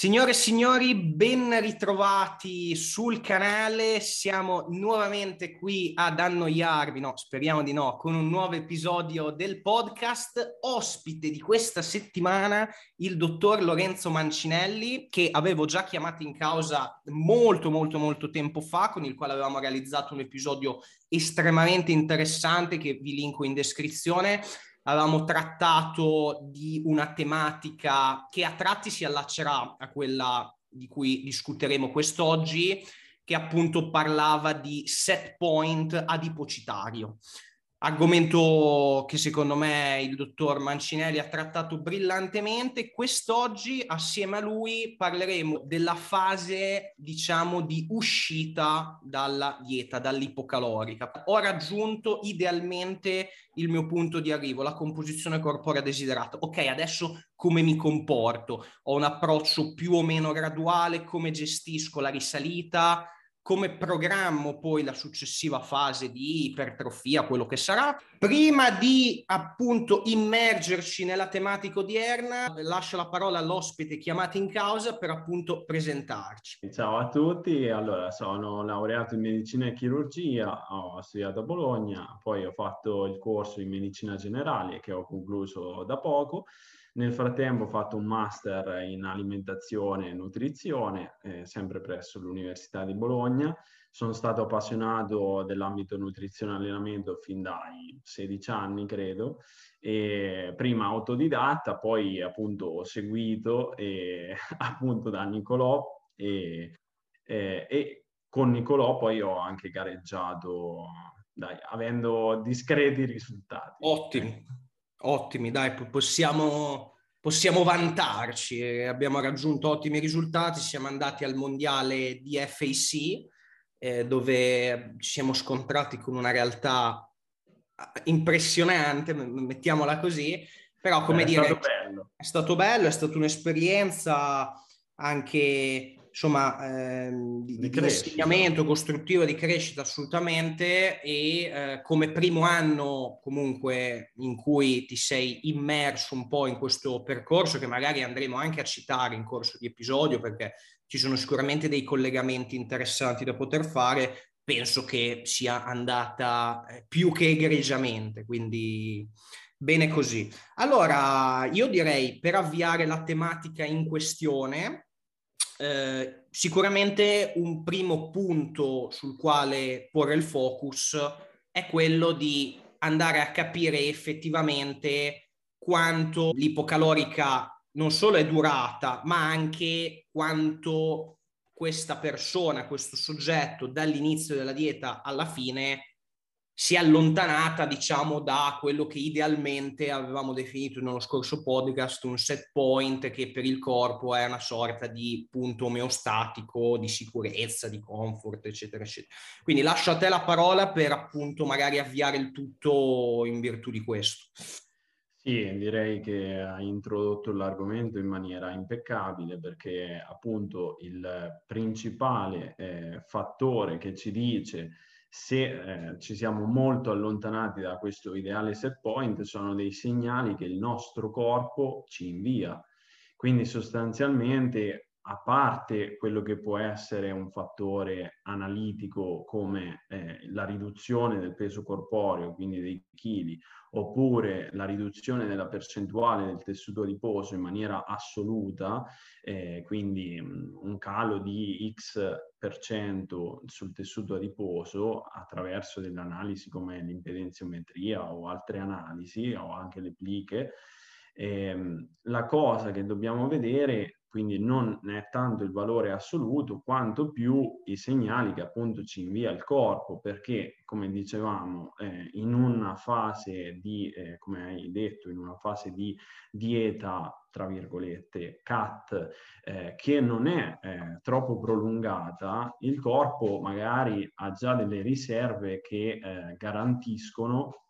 Signore e signori, ben ritrovati sul canale. Siamo nuovamente qui ad annoiarvi, no, speriamo di no, con un nuovo episodio del podcast. Ospite di questa settimana il dottor Lorenzo Mancinelli, che avevo già chiamato in causa molto, molto, molto tempo fa, con il quale avevamo realizzato un episodio estremamente interessante che vi linko in descrizione avevamo trattato di una tematica che a tratti si allaccerà a quella di cui discuteremo quest'oggi, che appunto parlava di set point adipocitario. Argomento che secondo me il dottor Mancinelli ha trattato brillantemente. Quest'oggi, assieme a lui, parleremo della fase, diciamo, di uscita dalla dieta, dall'ipocalorica. Ho raggiunto idealmente il mio punto di arrivo, la composizione corporea desiderata. Ok, adesso come mi comporto? Ho un approccio più o meno graduale, come gestisco la risalita? Come programmo poi la successiva fase di ipertrofia, quello che sarà. Prima di appunto immergerci nella tematica odierna, lascio la parola all'ospite chiamato in causa per appunto presentarci. Ciao a tutti, allora sono laureato in medicina e chirurgia, ho studiato a Bologna, poi ho fatto il corso in medicina generale che ho concluso da poco nel frattempo ho fatto un master in alimentazione e nutrizione, eh, sempre presso l'Università di Bologna. Sono stato appassionato dell'ambito nutrizione e allenamento fin dai 16 anni, credo. E prima autodidatta, poi appunto seguito e, appunto da Nicolò e, e, e con Nicolò poi ho anche gareggiato, dai, avendo discreti risultati. Ottimi. Ottimi, dai, possiamo, possiamo vantarci. Abbiamo raggiunto ottimi risultati, siamo andati al mondiale di FAC, eh, dove ci siamo scontrati con una realtà impressionante, mettiamola così, però come è dire, stato bello. è stato bello, è stata un'esperienza anche insomma, ehm, di, di, insegnamento costruttivo, di crescita assolutamente e eh, come primo anno comunque in cui ti sei immerso un po' in questo percorso che magari andremo anche a citare in corso di episodio perché ci sono sicuramente dei collegamenti interessanti da poter fare, penso che sia andata eh, più che egregiamente, quindi bene così. Allora, io direi per avviare la tematica in questione, eh, sicuramente un primo punto sul quale porre il focus è quello di andare a capire effettivamente quanto l'ipocalorica non solo è durata, ma anche quanto questa persona, questo soggetto dall'inizio della dieta alla fine si è allontanata, diciamo, da quello che idealmente avevamo definito nello scorso podcast un set point che per il corpo è una sorta di punto omeostatico di sicurezza, di comfort, eccetera, eccetera. Quindi lascio a te la parola per appunto magari avviare il tutto in virtù di questo. Sì, direi che hai introdotto l'argomento in maniera impeccabile perché appunto il principale eh, fattore che ci dice se eh, ci siamo molto allontanati da questo ideale set point, sono dei segnali che il nostro corpo ci invia. Quindi sostanzialmente, a parte quello che può essere un fattore analitico come eh, la riduzione del peso corporeo, quindi dei chili, oppure la riduzione della percentuale del tessuto adiposo in maniera assoluta, eh, quindi mh, un calo di X per cento sul tessuto adiposo attraverso delle analisi come l'impedenziometria o altre analisi o anche le pliche, eh, la cosa che dobbiamo vedere quindi non è tanto il valore assoluto quanto più i segnali che appunto ci invia il corpo, perché come dicevamo eh, in una fase di, eh, come hai detto, in una fase di dieta tra virgolette cut eh, che non è eh, troppo prolungata, il corpo magari ha già delle riserve che eh, garantiscono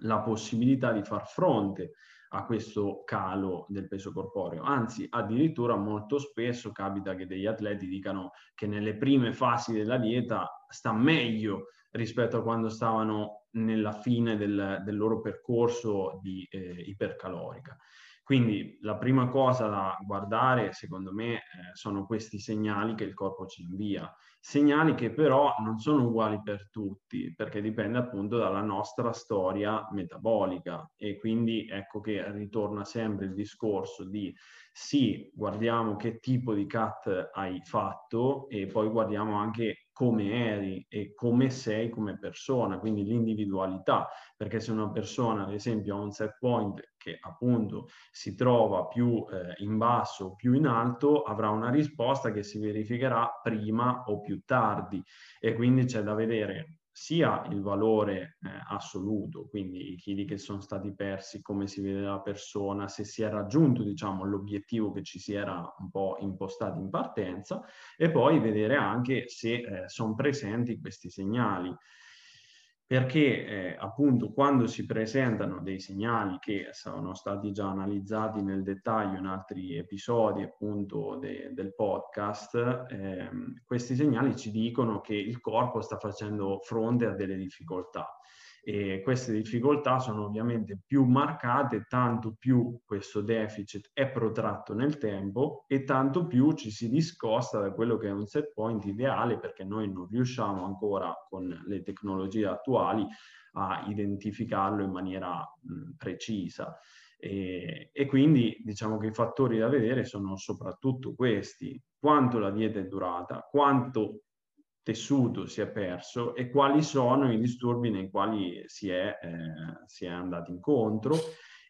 la possibilità di far fronte a questo calo del peso corporeo. Anzi, addirittura molto spesso capita che degli atleti dicano che nelle prime fasi della dieta sta meglio rispetto a quando stavano nella fine del, del loro percorso di eh, ipercalorica. Quindi la prima cosa da guardare, secondo me, eh, sono questi segnali che il corpo ci invia. Segnali che però non sono uguali per tutti, perché dipende appunto dalla nostra storia metabolica. E quindi ecco che ritorna sempre il discorso di sì, guardiamo che tipo di cut hai fatto e poi guardiamo anche come eri e come sei come persona, quindi l'individualità, perché se una persona ad esempio ha un set point che appunto si trova più eh, in basso o più in alto, avrà una risposta che si verificherà prima o più tardi. E quindi c'è da vedere sia il valore eh, assoluto, quindi i chili che sono stati persi, come si vede la persona, se si è raggiunto diciamo, l'obiettivo che ci si era un po' impostati in partenza e poi vedere anche se eh, sono presenti questi segnali perché eh, appunto quando si presentano dei segnali che sono stati già analizzati nel dettaglio in altri episodi appunto de- del podcast, eh, questi segnali ci dicono che il corpo sta facendo fronte a delle difficoltà e queste difficoltà sono ovviamente più marcate tanto più questo deficit è protratto nel tempo e tanto più ci si discosta da quello che è un set point ideale perché noi non riusciamo ancora con le tecnologie attuali a identificarlo in maniera mh, precisa. E, e, quindi diciamo che i fattori da vedere sono soprattutto questi, quanto la dieta è durata, quanto tessuto si è perso e quali sono i disturbi nei quali si è, eh, si è andati incontro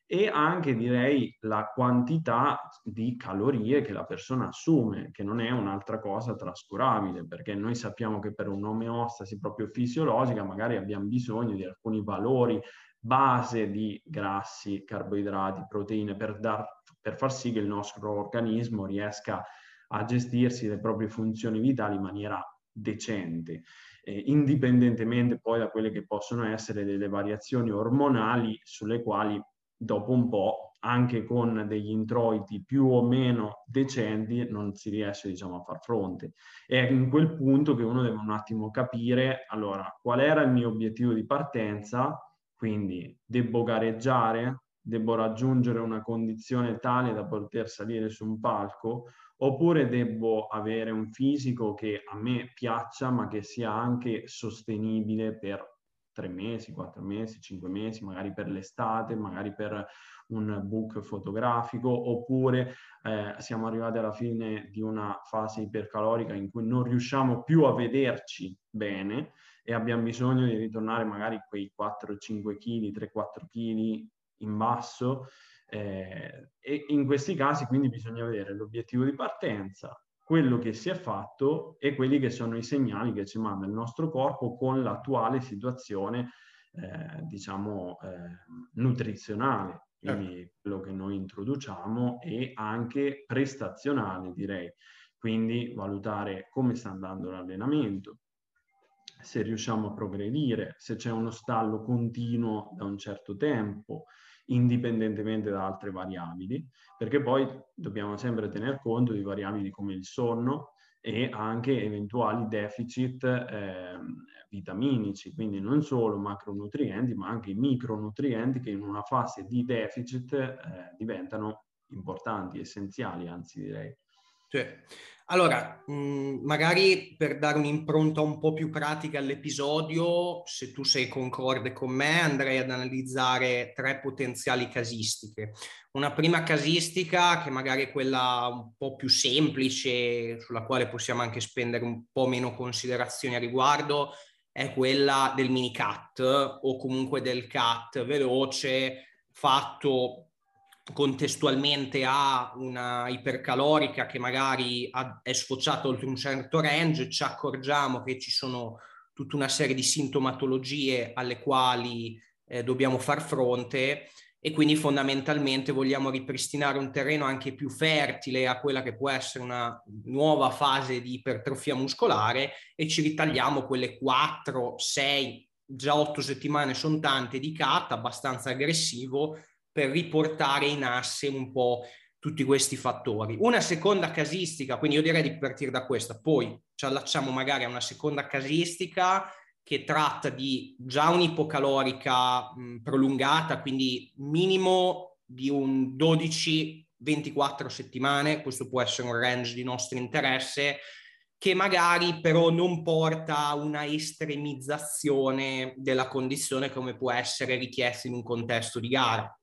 e anche direi la quantità di calorie che la persona assume, che non è un'altra cosa trascurabile, perché noi sappiamo che per un'omeostasi proprio fisiologica magari abbiamo bisogno di alcuni valori base di grassi, carboidrati, proteine per, dar, per far sì che il nostro organismo riesca a gestirsi le proprie funzioni vitali in maniera decente, eh, indipendentemente poi da quelle che possono essere delle variazioni ormonali sulle quali dopo un po', anche con degli introiti più o meno decenti, non si riesce diciamo, a far fronte. È in quel punto che uno deve un attimo capire, allora, qual era il mio obiettivo di partenza, quindi devo gareggiare, devo raggiungere una condizione tale da poter salire su un palco oppure devo avere un fisico che a me piaccia ma che sia anche sostenibile per tre mesi, quattro mesi, cinque mesi, magari per l'estate, magari per un book fotografico, oppure eh, siamo arrivati alla fine di una fase ipercalorica in cui non riusciamo più a vederci bene e abbiamo bisogno di ritornare magari quei 4-5 kg, 3-4 kg in basso eh, e in questi casi quindi bisogna vedere l'obiettivo di partenza, quello che si è fatto e quelli che sono i segnali che ci manda il nostro corpo con l'attuale situazione, eh, diciamo, eh, nutrizionale, quindi certo. quello che noi introduciamo e anche prestazionale, direi. Quindi valutare come sta andando l'allenamento, se riusciamo a progredire, se c'è uno stallo continuo da un certo tempo, indipendentemente da altre variabili, perché poi dobbiamo sempre tener conto di variabili come il sonno e anche eventuali deficit eh, vitaminici, quindi non solo macronutrienti, ma anche micronutrienti che in una fase di deficit eh, diventano importanti, essenziali, anzi direi. Cioè, allora, mh, mm, magari per dare un'impronta un po' più pratica all'episodio, se tu sei concorde con me, andrei ad analizzare tre potenziali casistiche. Una prima casistica, che magari è quella un po' più semplice, sulla quale possiamo anche spendere un po' meno considerazioni a riguardo, è quella del mini cut o comunque del cut veloce fatto contestualmente a una ipercalorica che magari ha, è sfociata oltre un certo range, ci accorgiamo che ci sono tutta una serie di sintomatologie alle quali eh, dobbiamo far fronte e quindi fondamentalmente vogliamo ripristinare un terreno anche più fertile a quella che può essere una nuova fase di ipertrofia muscolare e ci ritagliamo quelle 4, 6, già 8 settimane sono tante di cut, abbastanza aggressivo, per riportare in asse un po' tutti questi fattori. Una seconda casistica, quindi io direi di partire da questa, poi ci allacciamo magari a una seconda casistica che tratta di già un'ipocalorica prolungata, quindi minimo di un 12-24 settimane, questo può essere un range di nostro interesse, che magari però non porta a una estremizzazione della condizione come può essere richiesta in un contesto di gara.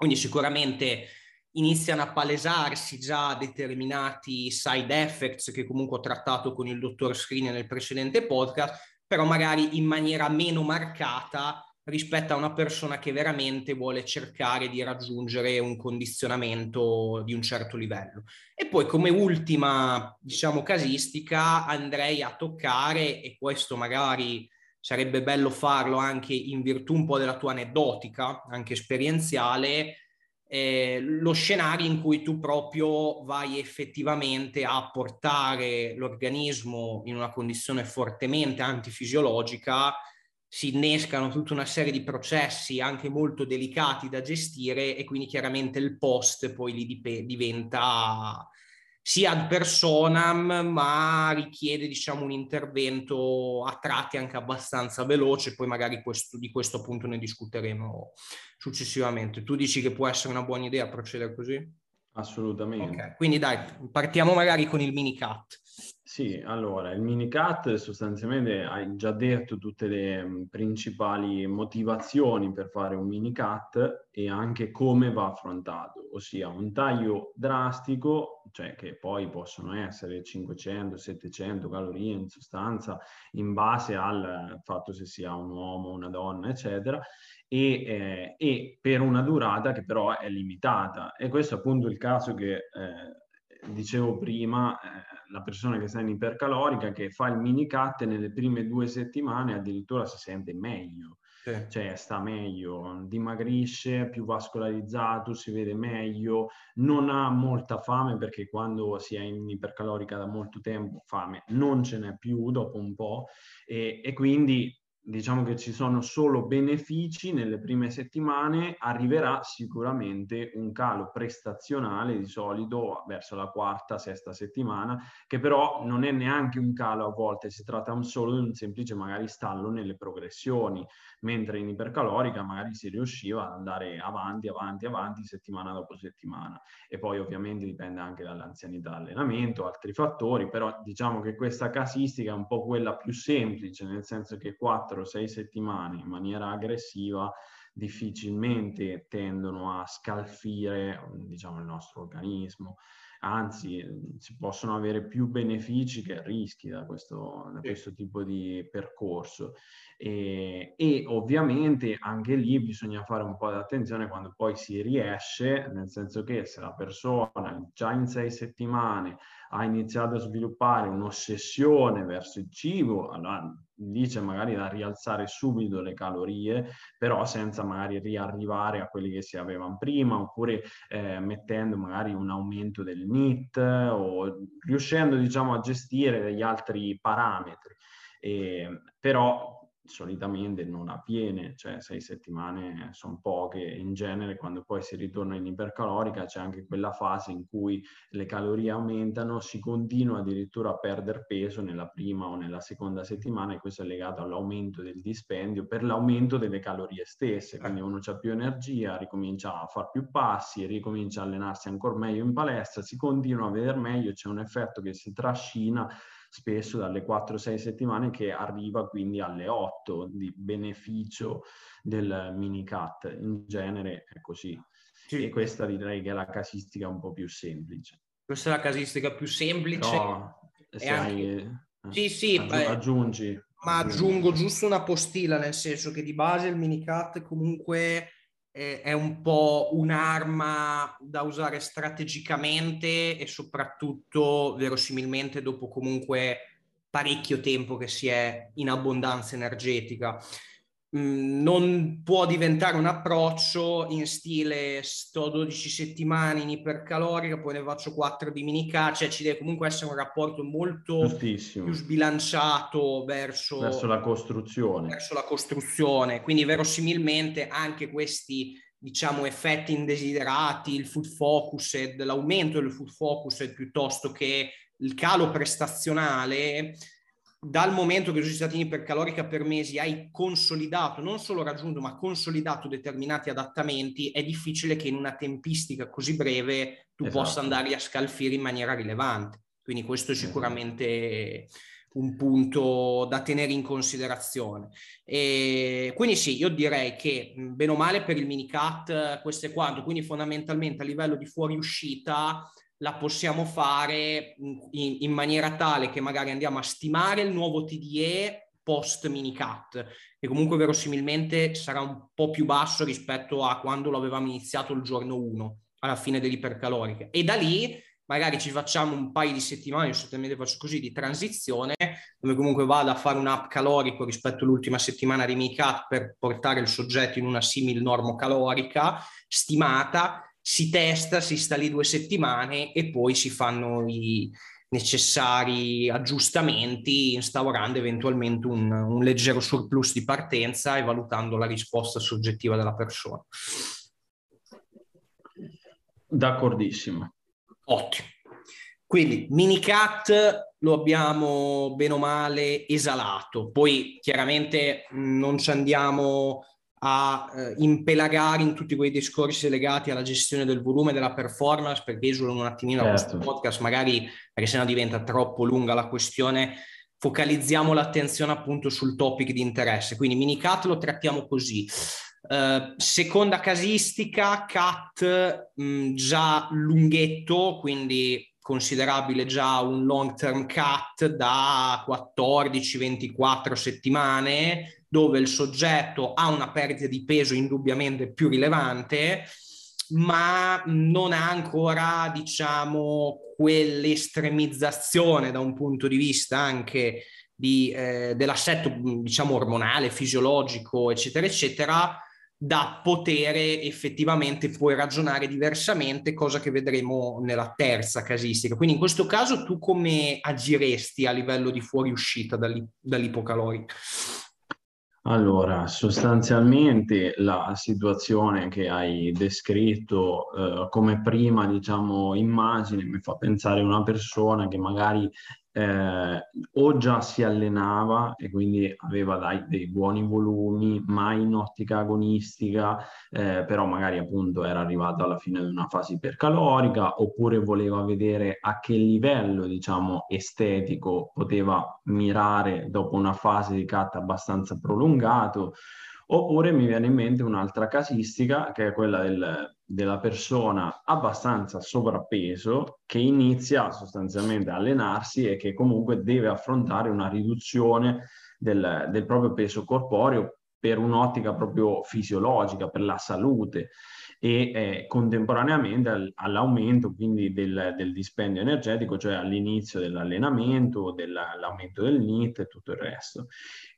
Quindi sicuramente iniziano a palesarsi già determinati side effects che comunque ho trattato con il dottor Screen nel precedente podcast, però magari in maniera meno marcata rispetto a una persona che veramente vuole cercare di raggiungere un condizionamento di un certo livello. E poi come ultima, diciamo, casistica andrei a toccare, e questo magari sarebbe bello farlo anche in virtù un po' della tua aneddotica, anche esperienziale, eh, lo scenario in cui tu proprio vai effettivamente a portare l'organismo in una condizione fortemente antifisiologica si innescano tutta una serie di processi anche molto delicati da gestire e quindi chiaramente il post poi lì dip- diventa sia ad personam ma richiede diciamo un intervento a tratti anche abbastanza veloce poi magari questo, di questo appunto ne discuteremo successivamente tu dici che può essere una buona idea procedere così? Assolutamente. Okay. Quindi dai, partiamo magari con il mini cut. Sì, allora, il mini cut sostanzialmente hai già detto tutte le principali motivazioni per fare un mini cut e anche come va affrontato, ossia un taglio drastico, cioè che poi possono essere 500, 700 calorie in sostanza in base al fatto se sia un uomo, una donna, eccetera, e, eh, e, per una durata che però è limitata. E questo è appunto il caso che eh, dicevo prima, eh, la persona che sta in ipercalorica che fa il mini cut nelle prime due settimane addirittura si sente meglio. Sì. Cioè sta meglio, dimagrisce, più vascolarizzato, si vede meglio, non ha molta fame perché quando si è in ipercalorica da molto tempo fame non ce n'è più dopo un po' e, e quindi diciamo che ci sono solo benefici nelle prime settimane, arriverà sicuramente un calo prestazionale di solito verso la quarta, sesta settimana, che però non è neanche un calo a volte, si tratta solo di un semplice magari stallo nelle progressioni, mentre in ipercalorica magari si riusciva ad andare avanti, avanti, avanti, settimana dopo settimana. E poi ovviamente dipende anche dall'anzianità allenamento, altri fattori, però diciamo che questa casistica è un po' quella più semplice, nel senso che 4-6 settimane in maniera aggressiva difficilmente tendono a scalfire diciamo, il nostro organismo anzi si possono avere più benefici che rischi da questo, da questo tipo di percorso. E, e, ovviamente anche lì bisogna fare un po' di attenzione quando poi si riesce, nel senso che se la persona già in sei settimane ha iniziato a sviluppare un'ossessione verso il cibo, allora c'è magari da rialzare subito le calorie, però senza magari riarrivare a quelli che si avevano prima, oppure eh, mettendo magari un aumento del NIT o riuscendo diciamo a gestire degli altri parametri. E, però solitamente non avviene, cioè sei settimane sono poche, in genere quando poi si ritorna in ipercalorica c'è anche quella fase in cui le calorie aumentano, si continua addirittura a perdere peso nella prima o nella seconda settimana e questo è legato all'aumento del dispendio per l'aumento delle calorie stesse, quindi uno ha più energia, ricomincia a fare più passi, ricomincia a allenarsi ancora meglio in palestra, si continua a vedere meglio, c'è un effetto che si trascina spesso dalle 4-6 settimane che arriva quindi alle 8 di beneficio del mini cut. In genere è così. Sì. E questa direi che è la casistica un po' più semplice. Questa è la casistica più semplice. Però, se anche... hai, eh, sì, sì, aggi- aggiungi. Ma aggiungo giusto una postilla, nel senso che di base il mini cut comunque è un po' un'arma da usare strategicamente e soprattutto verosimilmente dopo comunque parecchio tempo che si è in abbondanza energetica. Non può diventare un approccio in stile sto 12 settimane in ipercalorica, poi ne faccio 4 di minica, cioè ci deve comunque essere un rapporto molto più sbilanciato verso, verso la costruzione. Verso la costruzione, quindi verosimilmente anche questi diciamo effetti indesiderati, il food focused, l'aumento del food focused piuttosto che il calo prestazionale dal momento che tu sei stato in ipercalorica per mesi hai consolidato, non solo raggiunto, ma consolidato determinati adattamenti, è difficile che in una tempistica così breve tu esatto. possa andare a scalfire in maniera rilevante. Quindi questo è esatto. sicuramente un punto da tenere in considerazione. E quindi sì, io direi che bene o male per il minicat questo è quanto, quindi fondamentalmente a livello di fuoriuscita la possiamo fare in, in, maniera tale che magari andiamo a stimare il nuovo TDE post minicat, che comunque verosimilmente sarà un po' più basso rispetto a quando lo avevamo iniziato il giorno 1, alla fine dell'ipercalorica. E da lì magari ci facciamo un paio di settimane, io solitamente faccio così, di transizione, dove comunque vado a fare un up calorico rispetto all'ultima settimana di minicat per portare il soggetto in una simil normocalorica stimata, si testa, si sta lì due settimane e poi si fanno i necessari aggiustamenti instaurando eventualmente un, un leggero surplus di partenza e valutando la risposta soggettiva della persona. D'accordissimo. Ottimo. Quindi minicat lo abbiamo bene o male esalato, poi chiaramente non ci andiamo a eh, impelagare in tutti quei discorsi legati alla gestione del volume della performance, perché esulano un attimino certo. questo podcast, magari perché sennò diventa troppo lunga la questione, focalizziamo l'attenzione appunto sul topic di interesse. Quindi minicat lo trattiamo così. Uh, seconda casistica, cat mh, mm, già lunghetto, quindi considerabile già un long term cut da 14-24 settimane, dove il soggetto ha una perdita di peso indubbiamente più rilevante, ma non ha ancora, diciamo, quell'estremizzazione da un punto di vista anche di, eh, dell'assetto, diciamo, ormonale, fisiologico, eccetera, eccetera, da poter effettivamente poi ragionare diversamente, cosa che vedremo nella terza casistica. Quindi in questo caso tu come agiresti a livello di fuoriuscita dall'ipocalorica? Allora, sostanzialmente la situazione che hai descritto eh, come prima, diciamo, immagine mi fa pensare a una persona che magari eh, o già si allenava e quindi aveva dai, dei buoni volumi, mai in ottica agonistica, eh, però magari appunto era arrivato alla fine di una fase ipercalorica, oppure voleva vedere a che livello, diciamo, estetico poteva mirare dopo una fase di cut abbastanza prolungato, oppure mi viene in mente un'altra casistica che è quella del della persona abbastanza sovrappeso che inizia sostanzialmente a allenarsi e che comunque deve affrontare una riduzione del, del proprio peso corporeo per un'ottica proprio fisiologica, per la salute e eh, contemporaneamente al, all'aumento quindi del, del, dispendio energetico, cioè all'inizio dell'allenamento, dell'aumento del NIT e tutto il resto.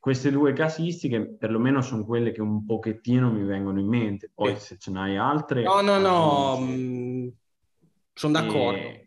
Queste due casistiche perlomeno sono quelle che un pochettino mi vengono in mente, poi se ce n'hai altre... No, no, no, mm, sono d'accordo.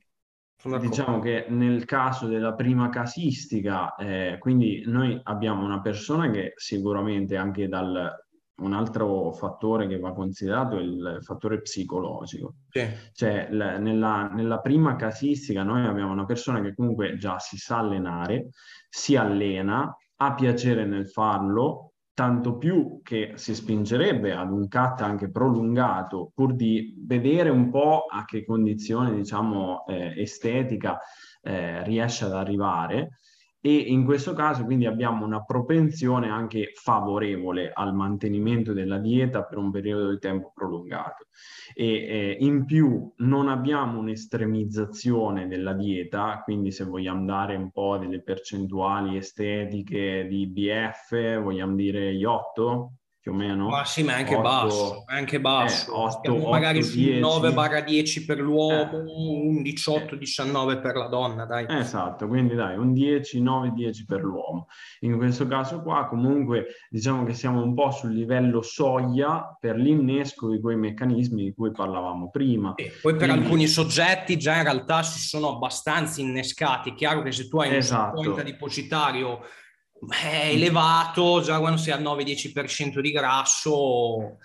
Diciamo che nel caso della prima casistica, eh, quindi noi abbiamo una persona che sicuramente anche dal, un altro fattore che va considerato è il fattore psicologico. Sì. Cioè, l- nella, nella, prima casistica noi abbiamo una persona che comunque già si sa allenare, si allena, ha piacere nel farlo, tanto più che si spingerebbe ad un cut anche prolungato pur di vedere un po' a che condizione, diciamo, eh, estetica eh, riesce ad arrivare e in questo caso quindi abbiamo una propensione anche favorevole al mantenimento della dieta per un periodo di tempo prolungato. E eh, in più non abbiamo un'estremizzazione della dieta quindi se vogliamo dare un po' delle percentuali estetiche di BF vogliamo dire iotto più o meno. Ma sì, ma anche 8, basso, anche basso. Eh, 8, 8, magari 8, su 9-10 per l'uomo, eh. un 18-19 per la donna, dai. Esatto, quindi dai, un 10, 9, 10 per l'uomo. In questo caso qua comunque diciamo che siamo un po' sul livello soglia per l'innesco di quei meccanismi di cui parlavamo prima. E poi per quindi... alcuni soggetti già in realtà si sono abbastanza innescati. È chiaro che se tu hai esatto. un point depositario è elevato già quando sei al 9-10% di grasso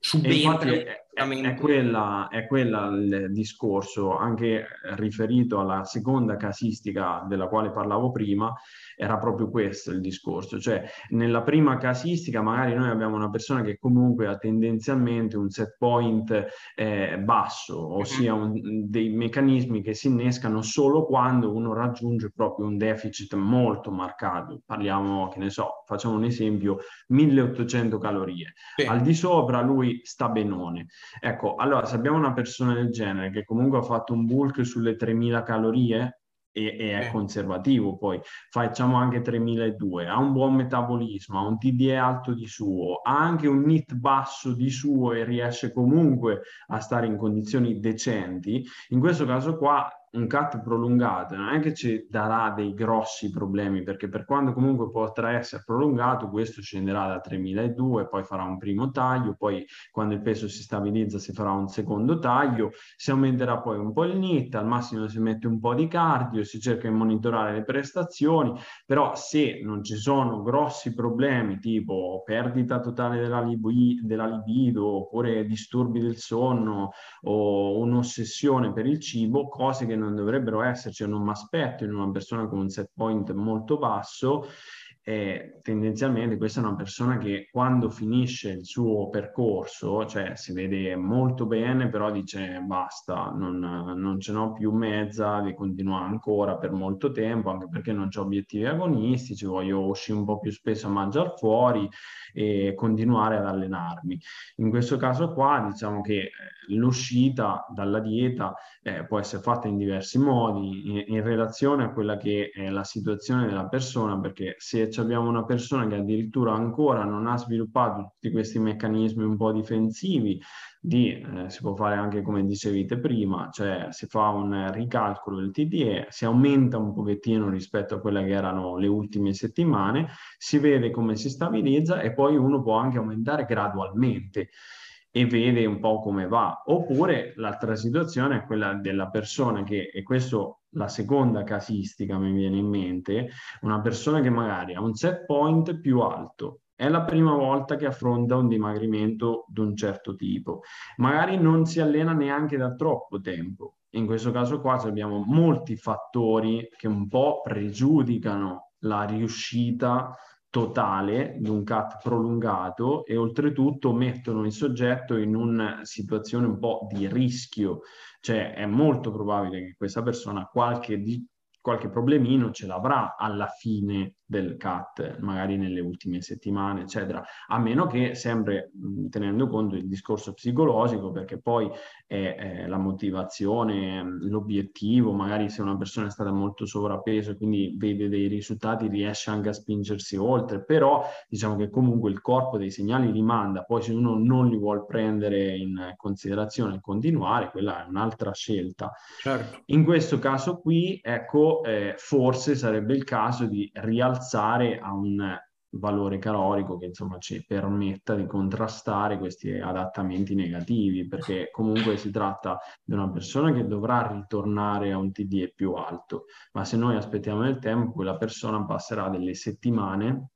subentra. È quella, è quella il discorso, anche riferito alla seconda casistica della quale parlavo prima, era proprio questo il discorso. Cioè, nella prima casistica magari noi abbiamo una persona che comunque ha tendenzialmente un set point eh, basso, ossia un, dei meccanismi che si innescano solo quando uno raggiunge proprio un deficit molto marcato. Parliamo, che ne so, facciamo un esempio, 1800 calorie. Sì. Al di sopra lui sta benone. Ecco, allora se abbiamo una persona del genere che comunque ha fatto un bulk sulle 3000 calorie, e, e, è conservativo poi facciamo anche 3002 ha un buon metabolismo ha un TDE alto di suo ha anche un NIT basso di suo e riesce comunque a stare in condizioni decenti in questo caso qua un cut prolungato non è che ci darà dei grossi problemi perché per quanto comunque potrà essere prolungato questo scenderà da 3002 poi farà un primo taglio poi quando il peso si stabilizza si farà un secondo taglio si aumenterà poi un po' il NIT al massimo si mette un po' di cardio si cerca di monitorare le prestazioni però se non ci sono grossi problemi tipo perdita totale della, libi- della libido oppure disturbi del sonno o un'ossessione per il cibo cose che non non dovrebbero esserci o non mi aspetto in una persona con un set point molto basso e tendenzialmente questa è una persona che quando finisce il suo percorso, cioè si vede molto bene, però dice basta, non, non ce n'ho più mezza di continuare ancora per molto tempo, anche perché non ho obiettivi agonistici, voglio uscire un po' più spesso a mangiare fuori e continuare ad allenarmi. In questo caso qua diciamo che eh, l'uscita dalla dieta eh, può essere fatta in diversi modi in, in relazione a quella che è la situazione della persona, perché se abbiamo una persona che addirittura ancora non ha sviluppato tutti questi meccanismi un po' difensivi, di, eh, si può fare anche come dicevi te prima, cioè si fa un ricalcolo del TDE, si aumenta un pochettino rispetto a quelle che erano le ultime settimane, si vede come si stabilizza e poi uno può anche aumentare gradualmente e vede un po' come va. Oppure l'altra situazione è quella della persona che, e questo la seconda casistica mi viene in mente, una persona che magari ha un set point più alto, è la prima volta che affronta un dimagrimento di un certo tipo, magari non si allena neanche da troppo tempo. In questo caso qua abbiamo molti fattori che un po' pregiudicano la riuscita totale di un cut prolungato e oltretutto mettono il soggetto in una situazione un po' di rischio, cioè è molto probabile che questa persona qualche, qualche problemino ce l'avrà alla fine del CAT, magari nelle ultime settimane, eccetera, a meno che sempre mh, tenendo conto del discorso psicologico, perché poi è, è la motivazione, l'obiettivo, magari se una persona è stata molto sovrappeso e quindi vede dei risultati, riesce anche a spingersi oltre, però diciamo che comunque il corpo dei segnali li manda, poi se uno non li vuole prendere in considerazione e continuare, quella è un'altra scelta. Certo. In questo caso qui, ecco, eh, forse sarebbe il caso di rialzare alzare a un valore calorico che insomma ci permetta di contrastare questi adattamenti negativi perché comunque si tratta di una persona che dovrà ritornare a un TDE più alto. Ma se noi aspettiamo nel tempo quella persona passerà delle settimane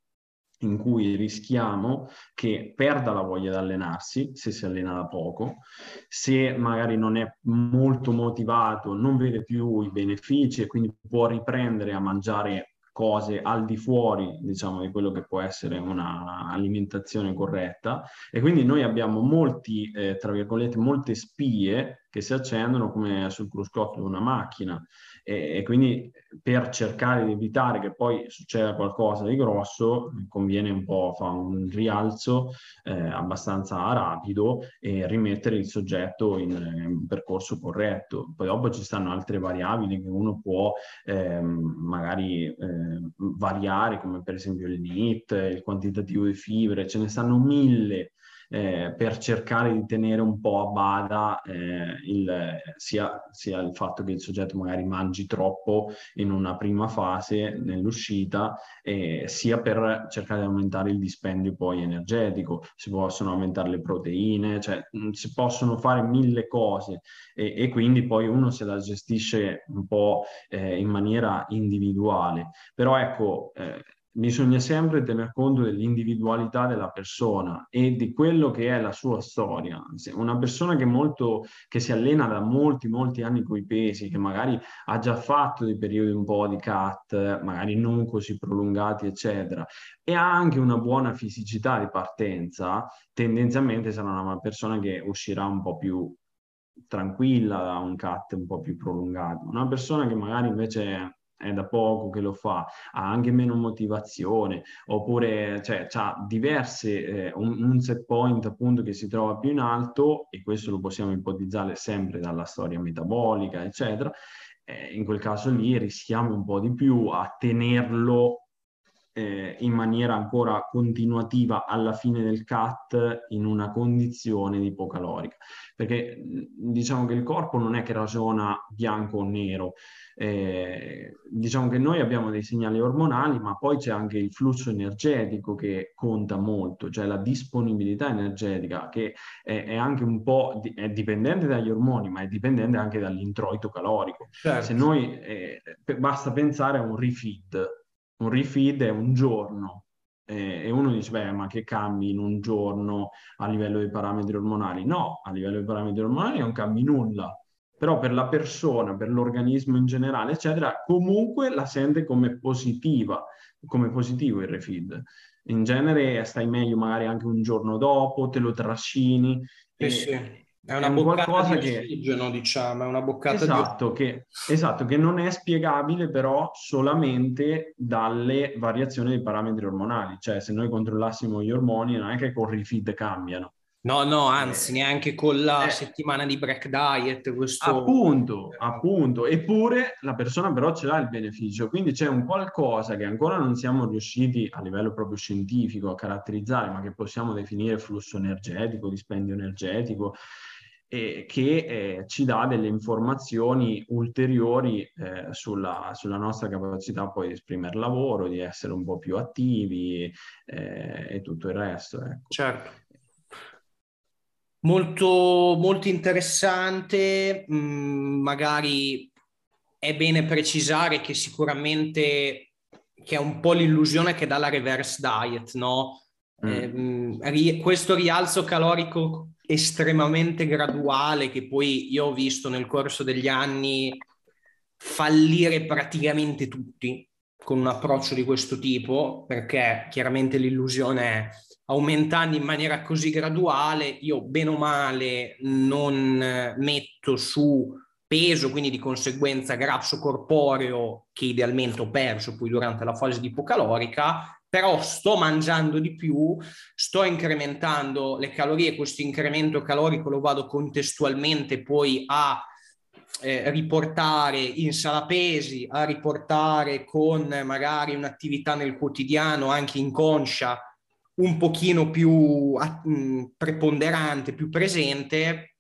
in cui rischiamo che perda la voglia di allenarsi se si allena da poco, se magari non è molto motivato, non vede più i benefici e quindi può riprendere a mangiare cose al di fuori, diciamo, di quello che può essere un'alimentazione corretta. E quindi noi abbiamo molti, eh, tra virgolette, molte spie che si accendono come sul cruscotto di una macchina e, e, quindi per cercare di evitare che poi succeda qualcosa di grosso conviene un po' fare un rialzo eh, abbastanza rapido e rimettere il soggetto in, in, percorso corretto. Poi dopo ci stanno altre variabili che uno può eh, magari eh, variare come per esempio il NIT, il quantitativo di fibre, ce ne stanno mille eh, per cercare di tenere un po' a bada eh, il, sia, sia, il fatto che il soggetto magari mangi troppo in una prima fase nell'uscita, eh, sia per cercare di aumentare il dispendio poi energetico, si possono aumentare le proteine, cioè mh, si possono fare mille cose e, e, quindi poi uno se la gestisce un po' eh, in maniera individuale. Però ecco, eh, bisogna sempre tener conto dell'individualità della persona e di quello che è la sua storia. Una persona che, molto, che si allena da molti, molti anni coi pesi, che magari ha già fatto dei periodi un po' di cut, magari non così prolungati, eccetera, e ha anche una buona fisicità di partenza, tendenzialmente sarà una persona che uscirà un po' più tranquilla da un cut un po' più prolungato. Una persona che magari invece è da poco che lo fa, ha anche meno motivazione, oppure cioè, ha diverse, eh, un, un, set point appunto che si trova più in alto, e questo lo possiamo ipotizzare sempre dalla storia metabolica, eccetera, eh, in quel caso lì rischiamo un po' di più a tenerlo eh, in maniera ancora continuativa alla fine del cut in una condizione ipocalorica. Perché diciamo che il corpo non è che ragiona bianco o nero, eh, diciamo che noi abbiamo dei segnali ormonali, ma poi c'è anche il flusso energetico che conta molto, cioè la disponibilità energetica che è, è anche un po' di, è dipendente dagli ormoni, ma è dipendente anche dall'introito calorico. Certo. Se noi eh, basta pensare a un refeed, un refeed è un giorno eh, e uno dice, beh, ma che cambi in un giorno a livello dei parametri ormonali? No, a livello dei parametri ormonali non cambi nulla, però per la persona, per l'organismo in generale, eccetera, comunque la sente come positiva, come positivo il refeed. In genere stai meglio magari anche un giorno dopo, te lo trascini. Eh sì. È una è boccata di ossigeno, che... diciamo, è una boccata esatto, di... che, esatto, che non è spiegabile però solamente dalle variazioni dei parametri ormonali. Cioè, se noi controllassimo gli ormoni, non è che con refeed cambiano. No, no, anzi, eh, neanche con la eh, settimana di break diet. Questo... Appunto, appunto. Eppure la persona però ce l'ha il beneficio, quindi c'è un qualcosa che ancora non siamo riusciti a livello proprio scientifico a caratterizzare, ma che possiamo definire flusso energetico, dispendio energetico, eh, che eh, ci dà delle informazioni ulteriori eh, sulla, sulla, nostra capacità poi di esprimere lavoro, di essere un po' più attivi eh, e tutto il resto. Ecco. Certo. Molto, molto interessante, mm, magari è bene precisare che sicuramente che è un po' l'illusione che dà la reverse diet, no? Mm. Eh, questo rialzo calorico estremamente graduale che poi io ho visto nel corso degli anni fallire praticamente tutti con un approccio di questo tipo, perché chiaramente l'illusione è aumentando in maniera così graduale, io bene o male non metto su peso, quindi di conseguenza grasso corporeo che idealmente ho perso poi durante la fase di ipocalorica, però sto mangiando di più, sto incrementando le calorie, questo incremento calorico lo vado contestualmente poi a eh, riportare in sala pesi, a riportare con magari un'attività nel quotidiano anche inconscia un pochino più mh, preponderante, più presente.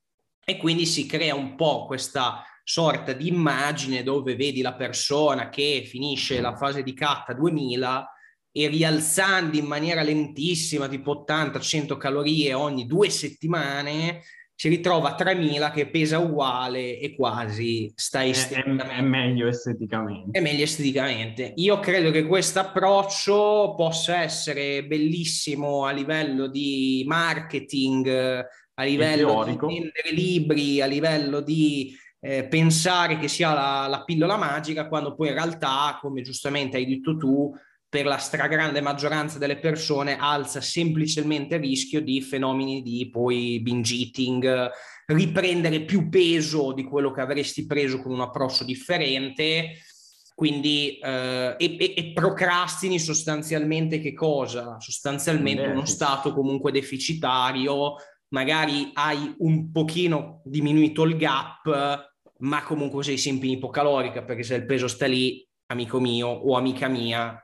E quindi si crea un po' questa sorta di immagine dove vedi la persona che finisce la fase di catta 2000 e rialzando in maniera lentissima, tipo 80-100 calorie ogni due settimane, si ritrova a 3000 che pesa uguale e quasi sta esteticamente. È, è, meglio esteticamente. È meglio esteticamente. Io credo che questo approccio possa essere bellissimo a livello di marketing, a livello di vendere libri, a livello di eh, pensare che sia la, la pillola magica, quando poi in realtà, come giustamente hai detto tu, per la stragrande maggioranza delle persone alza semplicemente il rischio di fenomeni di poi binge eating, riprendere più peso di quello che avresti preso con un approccio differente, quindi eh, e, e, e, procrastini sostanzialmente che cosa? Sostanzialmente uno stato comunque deficitario, magari hai un pochino diminuito il gap, ma comunque sei sempre in ipocalorica perché se il peso sta lì, amico mio o amica mia,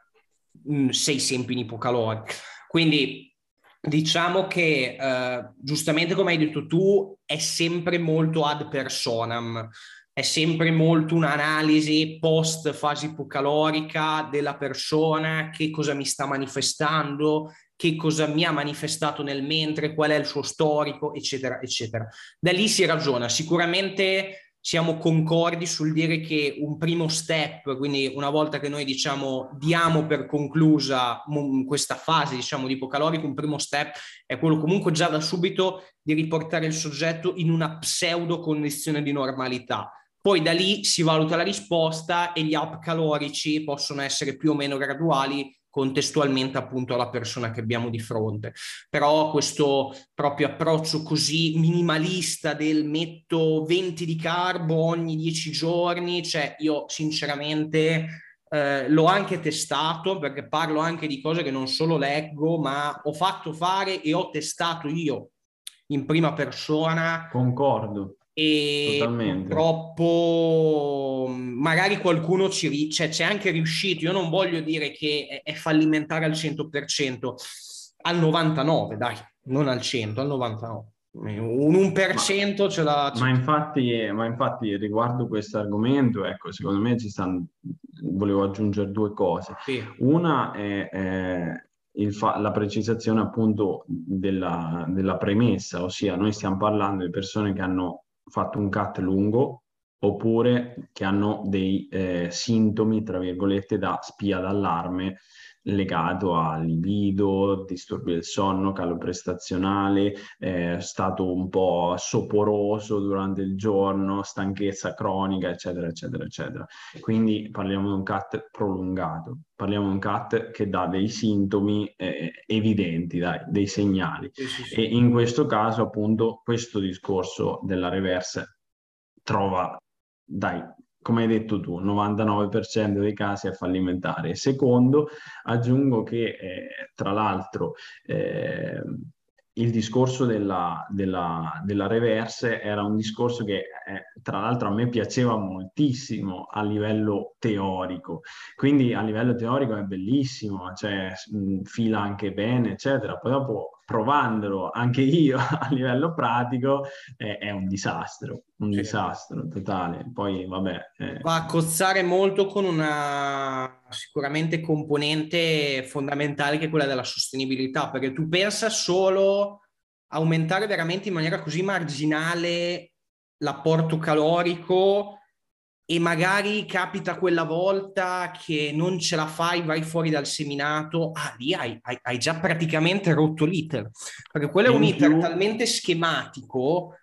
mh, sei sempre in ipocalorica. Quindi diciamo che eh, giustamente come hai detto tu è sempre molto ad personam, è sempre molto un'analisi post fase ipocalorica della persona, che cosa mi sta manifestando, che cosa mi ha manifestato nel mentre, qual è il suo storico, eccetera, eccetera. Da lì si ragiona. Sicuramente siamo concordi sul dire che un primo step, quindi una volta che noi diciamo diamo per conclusa questa fase diciamo di ipocalorico, un primo step è quello comunque già da subito di riportare il soggetto in una pseudo condizione di normalità. Poi da lì si valuta la risposta e gli up calorici possono essere più o meno graduali contestualmente appunto alla persona che abbiamo di fronte. Però questo proprio approccio così minimalista del metto 20 di carbo ogni 10 giorni, cioè io sinceramente eh, l'ho anche testato perché parlo anche di cose che non solo leggo, ma ho fatto fare e ho testato io in prima persona. Concordo e Totalmente. purtroppo magari qualcuno ci ri- cioè, c'è anche riuscito, io non voglio dire che è, è fallimentare al 100%, al 99 dai, non al 100, al 99. Un 1% ma, ce l'ha. Ma infatti, ma infatti, riguardo questo argomento, ecco, secondo me ci stanno. Volevo aggiungere due cose. Sì. Una è, è fa- la precisazione appunto della, della premessa, ossia noi stiamo parlando di persone che hanno fatto un cut lungo oppure che hanno dei eh, sintomi, tra virgolette, da spia d'allarme legato a libido, disturbi del sonno, calo prestazionale, eh, stato un po' soporoso durante il giorno, stanchezza cronica, eccetera, eccetera, eccetera. Quindi parliamo di un cut prolungato, parliamo di un cut che dà dei sintomi eh, evidenti, dai, dei segnali. Sì, sì, sì. E in questo caso, appunto, questo discorso della reverse trova, dai, come hai detto tu, 99% dei casi è fallimentare. Secondo, aggiungo che eh, tra l'altro eh, il discorso della, della, della, reverse era un discorso che eh, tra l'altro a me piaceva moltissimo a livello teorico, quindi a livello teorico è bellissimo, cioè mh, fila anche bene, eccetera. Poi dopo provandolo anche io a livello pratico eh, è un disastro, un sì. disastro totale. Poi vabbè. Eh. Va a cozzare molto con una sicuramente componente fondamentale che è quella della sostenibilità, perché tu pensa solo aumentare veramente in maniera così marginale l'apporto calorico e magari capita quella volta che non ce la fai, vai fuori dal seminato, ah lì hai, hai, hai già praticamente rotto l'iter, perché quello è un iter talmente schematico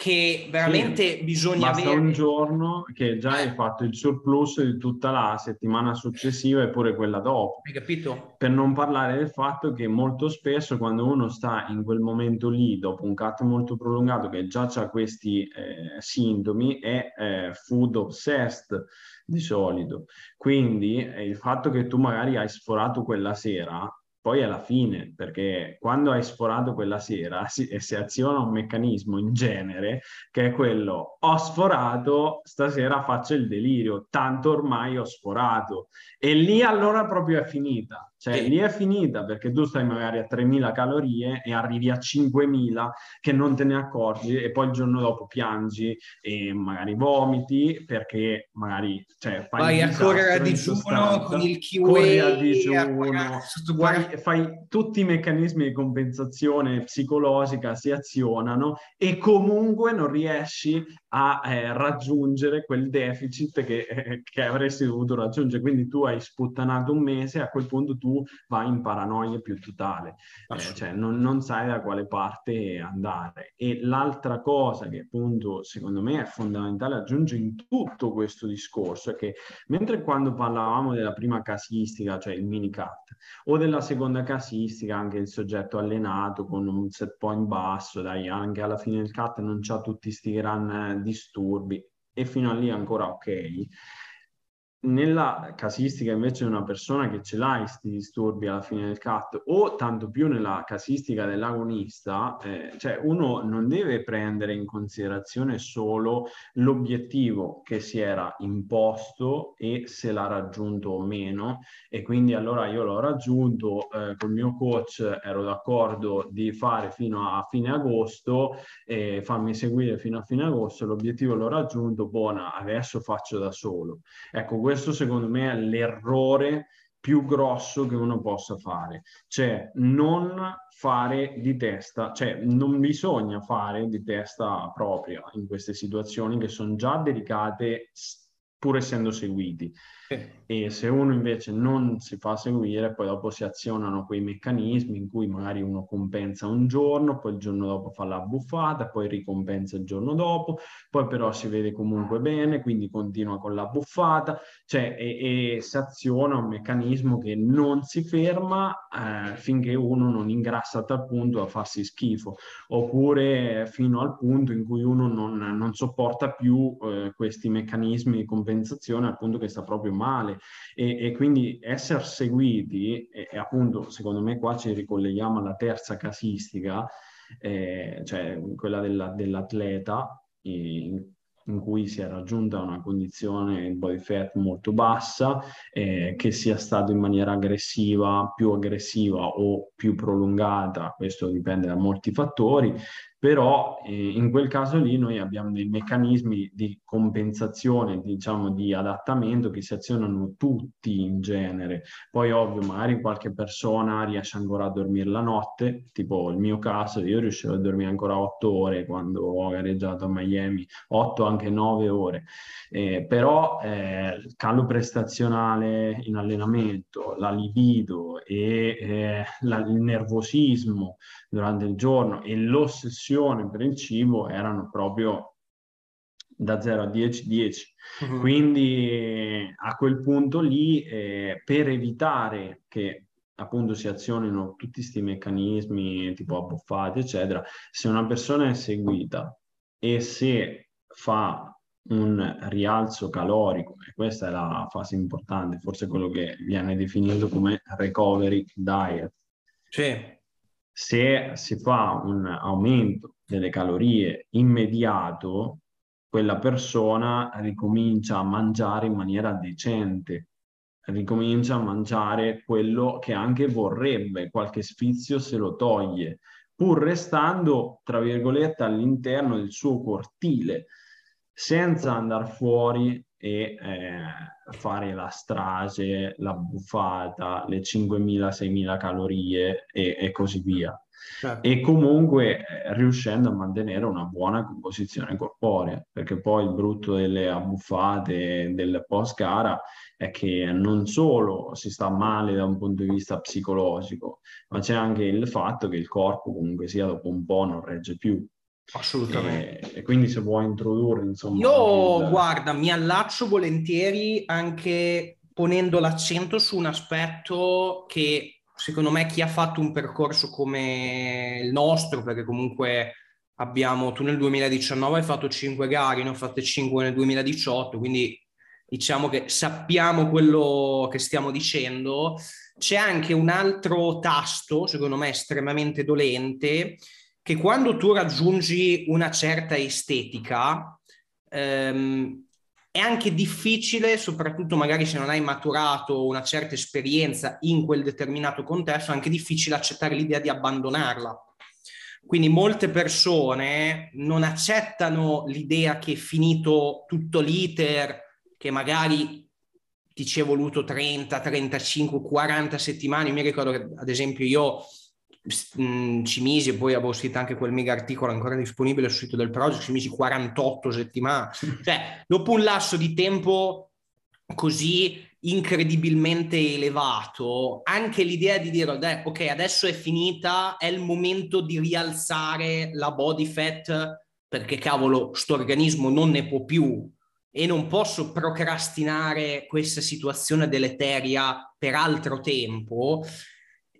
che veramente sì, bisogna basta avere... un giorno che già hai fatto il surplus di tutta la settimana successiva e pure quella dopo. Hai capito? Per non parlare del fatto che molto spesso quando uno sta in quel momento lì, dopo un cut molto prolungato che già ha questi eh, sintomi, è eh, food obsessed di solito. Quindi eh, il fatto che tu magari hai sforato quella sera poi alla fine, perché quando hai sforato quella sera si, si, aziona un meccanismo in genere che è quello ho sforato, stasera faccio il delirio, tanto ormai ho sforato e lì allora proprio è finita. Cioè, sì. lì è finita perché tu stai magari a 3.000 calorie e arrivi a 5.000 che non te ne accorgi e poi il giorno dopo piangi e magari vomiti perché magari cioè, fai Vai a correre a digiuno con il kiwi. a digiuno, fai, fai tutti i meccanismi di compensazione psicologica si azionano e comunque non riesci a eh, raggiungere quel deficit che, eh, che, avresti dovuto raggiungere. Quindi tu hai sputtanato un mese, a quel punto tu vai in paranoia più totale, eh, cioè non, non, sai da quale parte andare. E l'altra cosa che appunto secondo me è fondamentale aggiungere in tutto questo discorso è che mentre quando parlavamo della prima casistica, cioè il mini cut, o della seconda casistica, anche il soggetto allenato con un set point basso, dai, anche alla fine del cut non c'ha tutti sti gran disturbi e fino a lì ancora ok. Nella casistica invece di una persona che ce l'ha questi disturbi alla fine del cut o tanto più nella casistica dell'agonista, eh, cioè uno non deve prendere in considerazione solo l'obiettivo che si era imposto e se l'ha raggiunto o meno e quindi allora io l'ho raggiunto, eh, col mio coach ero d'accordo di fare fino a fine agosto e farmi seguire fino a fine agosto, l'obiettivo l'ho raggiunto, buona, adesso faccio da solo. Ecco, questo secondo me è l'errore più grosso che uno possa fare, cioè non fare di testa, cioè non bisogna fare di testa propria in queste situazioni che sono già delicate pur essendo seguiti. E se uno invece non si fa seguire, poi dopo si azionano quei meccanismi in cui magari uno compensa un giorno, poi il giorno dopo fa la buffata, poi ricompensa il giorno dopo, poi però si vede comunque bene, quindi continua con la buffata, cioè e, e si aziona un meccanismo che non si ferma eh, finché uno non ingrassa a tal punto da farsi schifo, oppure fino al punto in cui uno non, non sopporta più eh, questi meccanismi di compensazione al punto che sta proprio male. E, e quindi essere seguiti, e, e, appunto secondo me qua ci ricolleghiamo alla terza casistica, eh, cioè quella della, dell'atleta, in, in cui si è raggiunta una condizione di body fat molto bassa, eh, che sia stato in maniera aggressiva, più aggressiva o più prolungata, questo dipende da molti fattori, però eh, in quel caso lì noi abbiamo dei meccanismi di compensazione, diciamo di adattamento che si azionano tutti in genere. Poi ovvio, magari qualche persona riesce ancora a dormire la notte, tipo il mio caso, io riuscivo a dormire ancora otto ore quando ho gareggiato a Miami, otto anche nove ore. Eh, però eh, calo prestazionale in allenamento, la libido e eh, la, il nervosismo durante il giorno e l'ossessione per il cibo erano proprio da 0 a 10, 10. Uh-huh. Quindi a quel punto lì, eh, per evitare che appunto si azionino tutti questi meccanismi tipo abbuffati, eccetera, se una persona è seguita e se fa un rialzo calorico, e questa è la fase importante, forse quello che viene definito come recovery diet. Sì se si fa un aumento delle calorie immediato, quella persona ricomincia a mangiare in maniera decente, ricomincia a mangiare quello che anche vorrebbe, qualche sfizio se lo toglie, pur restando, tra virgolette, all'interno del suo cortile, senza andare fuori e eh, fare la strage, la buffata, le 5.000-6.000 calorie e, e così via. Certo. E comunque eh, riuscendo a mantenere una buona composizione corporea, perché poi il brutto delle abbuffate del post gara è che non solo si sta male da un punto di vista psicologico, ma c'è anche il fatto che il corpo comunque sia dopo un po' non regge più. Assolutamente. E, e, quindi se vuoi introdurre, insomma... Io, il... guarda, mi allaccio volentieri anche ponendo l'accento su un aspetto che secondo me chi ha fatto un percorso come il nostro, perché comunque abbiamo, tu nel 2019 hai fatto 5 gare, ne ho fatte 5 nel 2018, quindi diciamo che sappiamo quello che stiamo dicendo. C'è anche un altro tasto, secondo me estremamente dolente, che quando tu raggiungi una certa estetica, ehm, è anche difficile, soprattutto magari se non hai maturato una certa esperienza in quel determinato contesto, è anche difficile accettare l'idea di abbandonarla. Quindi molte persone non accettano l'idea che finito tutto l'iter, che magari ti ci è voluto 30, 35, 40 settimane. Mi ricordo che ad esempio io mh, ci misi, e poi avevo scritto anche quel mega articolo ancora disponibile sul sito del project, ci misi 48 settimane. Cioè, dopo un lasso di tempo così incredibilmente elevato, anche l'idea di dire, ok, adesso è finita, è il momento di rialzare la body fat perché cavolo, sto organismo non ne può più e non posso procrastinare questa situazione deleteria per altro tempo,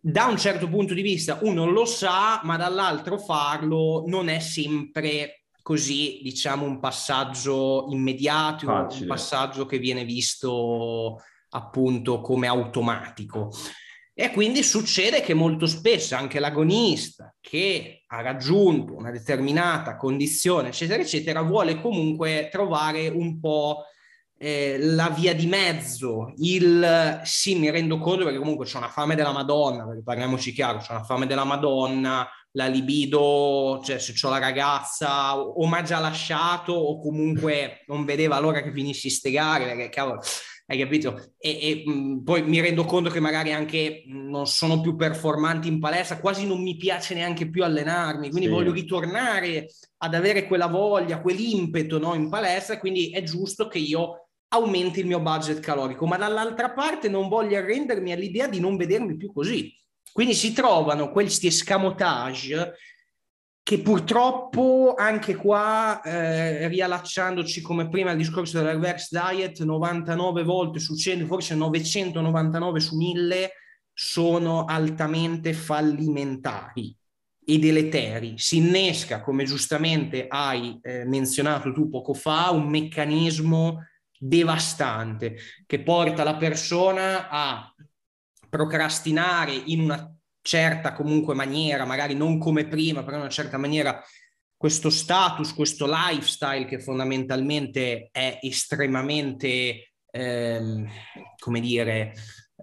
da un certo punto di vista uno lo sa, ma dall'altro farlo non è sempre così, diciamo, un passaggio immediato, Facile. un passaggio che viene visto appunto come automatico. E quindi succede che molto spesso anche l'agonista che ha raggiunto una determinata condizione, eccetera, eccetera, vuole comunque trovare un po' eh, la via di mezzo, il sì, mi rendo conto perché comunque c'è una fame della Madonna, perché parliamoci chiaro, c'è una fame della Madonna, la libido, cioè se ho la ragazza o mi ha già lasciato o comunque non vedeva l'ora che finissi ste gare, perché cavolo, hai capito? E, e mh, poi mi rendo conto che magari anche non sono più performanti in palestra, quasi non mi piace neanche più allenarmi, quindi sì. voglio ritornare ad avere quella voglia, quell'impeto no, in palestra, quindi è giusto che io aumenti il mio budget calorico, ma dall'altra parte non voglio arrendermi all'idea di non vedermi più così. Quindi si trovano questi escamotage che purtroppo anche qua, eh, riallacciandoci come prima al discorso della reverse diet, 99 volte su 100, forse 999 su 1000 sono altamente fallimentari e deleteri. Si innesca, come giustamente hai eh, menzionato tu poco fa, un meccanismo devastante che porta la persona a procrastinare in una certa comunque maniera, magari non come prima, però in una certa maniera, questo status, questo lifestyle che fondamentalmente è estremamente, ehm, come dire,